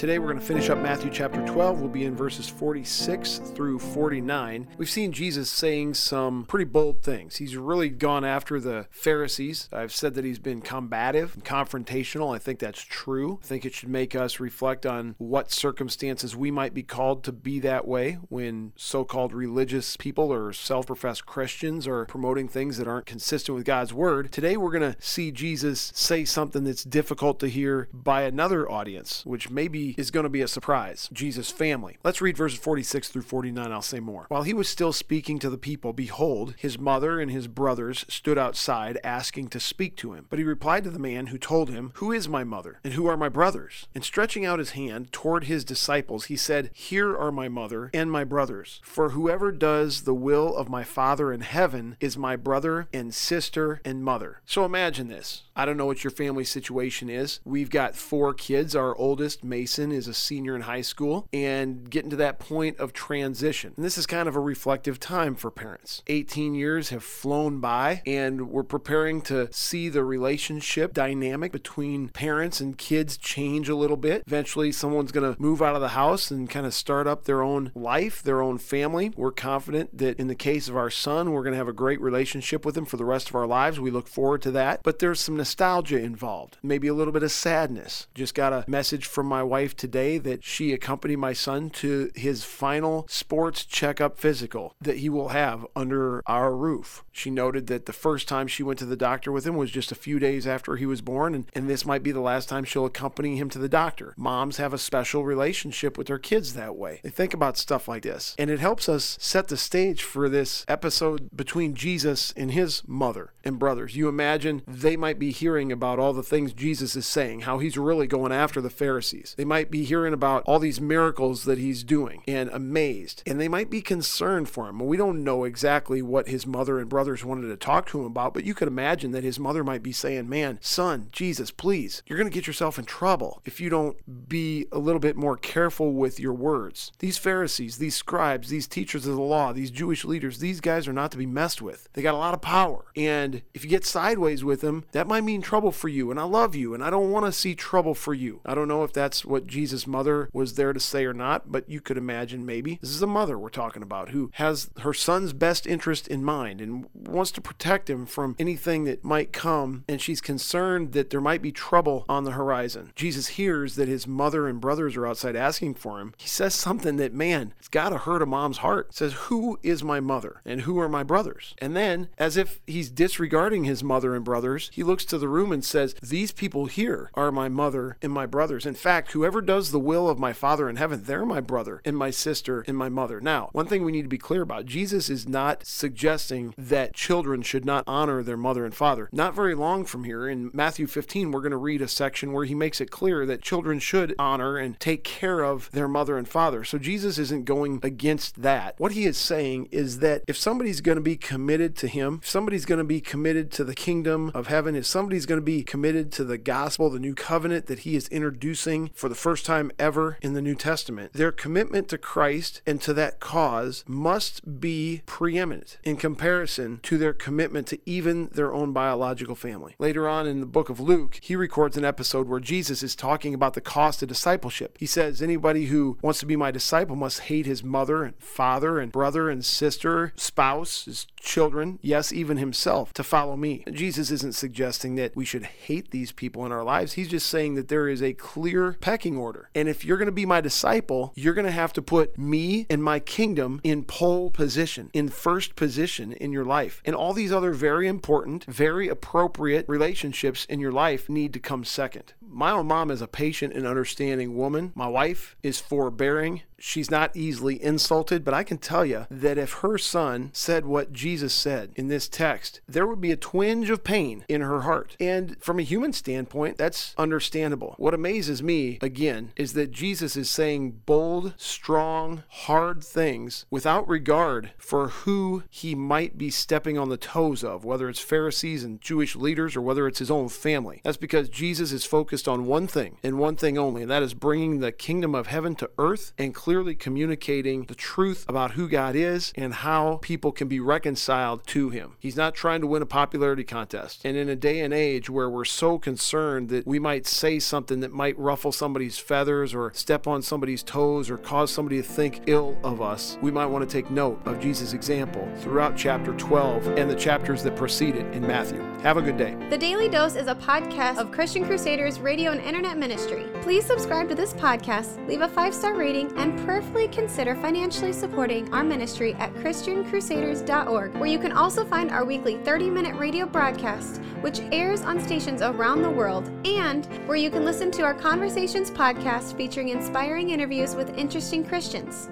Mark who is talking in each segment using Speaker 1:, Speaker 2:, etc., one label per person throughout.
Speaker 1: Today we're going to finish up Matthew chapter 12. We'll be in verses 46 through 49. We've seen Jesus saying some pretty bold things. He's really gone after the Pharisees. I've said that he's been combative and confrontational. I think that's true. I think it should make us reflect on what circumstances we might be called to be that way when so called religious people or self professed Christians are promoting things that aren't consistent with God's word. Today we're going to see Jesus say something that's difficult to hear by another audience, which is going to be a surprise Jesus' family. Let's read verses 46 through 49. I'll say more. While he was still speaking to the people, behold, his mother and his brothers stood outside asking to speak to him. But he replied to the man who told him, Who is my mother? And who are my brothers? And stretching out his hand toward his disciples, he said, Here are my mother and my brothers. For whoever does the will of my Father in heaven is my brother and sister and mother. So imagine this. I don't know what your family situation is. We've got four kids. Our oldest, Mason, is a senior in high school and getting to that point of transition. And this is kind of a reflective time for parents. 18 years have flown by, and we're preparing to see the relationship dynamic between parents and kids change a little bit. Eventually, someone's going to move out of the house and kind of start up their own life, their own family. We're confident that in the case of our son, we're going to have a great relationship with him for the rest of our lives. We look forward to that. But there's some nostalgia involved, maybe a little bit of sadness. Just got a message from my wife wife today that she accompanied my son to his final sports checkup physical that he will have under our roof. She noted that the first time she went to the doctor with him was just a few days after he was born, and, and this might be the last time she'll accompany him to the doctor. Moms have a special relationship with their kids that way. They think about stuff like this, and it helps us set the stage for this episode between Jesus and his mother and brothers. You imagine they might be hearing about all the things Jesus is saying, how he's really going after the Pharisees. They might be hearing about all these miracles that he's doing and amazed, and they might be concerned for him. We don't know exactly what his mother and brothers wanted to talk to him about, but you could imagine that his mother might be saying, Man, son, Jesus, please, you're going to get yourself in trouble if you don't be a little bit more careful with your words. These Pharisees, these scribes, these teachers of the law, these Jewish leaders, these guys are not to be messed with. They got a lot of power. And if you get sideways with them, that might mean trouble for you. And I love you, and I don't want to see trouble for you. I don't know if that's what Jesus' mother was there to say or not, but you could imagine maybe. This is a mother we're talking about who has her son's best interest in mind and wants to protect him from anything that might come, and she's concerned that there might be trouble on the horizon. Jesus hears that his mother and brothers are outside asking for him. He says something that, man, it's got to hurt a mom's heart. He says, Who is my mother and who are my brothers? And then, as if he's disregarding his mother and brothers, he looks to the room and says, These people here are my mother and my brothers. In fact, whoever does the will of my Father in heaven, they're my brother and my sister and my mother. Now, one thing we need to be clear about Jesus is not suggesting that children should not honor their mother and father. Not very long from here, in Matthew 15, we're going to read a section where he makes it clear that children should honor and take care of their mother and father. So Jesus isn't going against that. What he is saying is that if somebody's going to be committed to him, if somebody's going to be committed to the kingdom of heaven, if somebody's going to be committed to the gospel, the new covenant that he is introducing for the first time ever in the New Testament, their commitment to Christ and to that cause must be preeminent in comparison to their commitment to even their own biological family. Later on in the book of Luke, he records an episode where Jesus is talking about the cost of discipleship. He says, Anybody who wants to be my disciple must hate his mother and father and brother and sister, spouse, his children, yes, even himself, to follow me. Jesus isn't suggesting that we should hate these people in our lives. He's just saying that there is a clear pecking order. And if you're going to be my disciple, you're going to have to put me and my kingdom in pole position, in first position in your life. And all these other very important, very appropriate relationships in your life need to come second. My own mom is a patient and understanding woman. My wife is forbearing she's not easily insulted, but I can tell you that if her son said what Jesus said in this text, there would be a twinge of pain in her heart. And from a human standpoint, that's understandable. What amazes me, again, is that Jesus is saying bold, strong, hard things without regard for who he might be stepping on the toes of, whether it's Pharisees and Jewish leaders or whether it's his own family. That's because Jesus is focused on one thing and one thing only, and that is bringing the kingdom of heaven to earth and clearly communicating the truth about who God is and how people can be reconciled to him. He's not trying to win a popularity contest. And in a day and age where we're so concerned that we might say something that might ruffle somebody's feathers or step on somebody's toes or cause somebody to think ill of us, we might want to take note of Jesus' example throughout chapter 12 and the chapters that precede it in Matthew. Have a good day.
Speaker 2: The Daily Dose is a podcast of Christian Crusaders radio and internet ministry. Please subscribe to this podcast, leave a five star rating, and prayerfully consider financially supporting our ministry at ChristianCrusaders.org, where you can also find our weekly 30 minute radio broadcast, which airs on stations around the world, and where you can listen to our Conversations podcast featuring inspiring interviews with interesting Christians.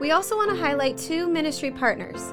Speaker 2: We also want to highlight two ministry partners.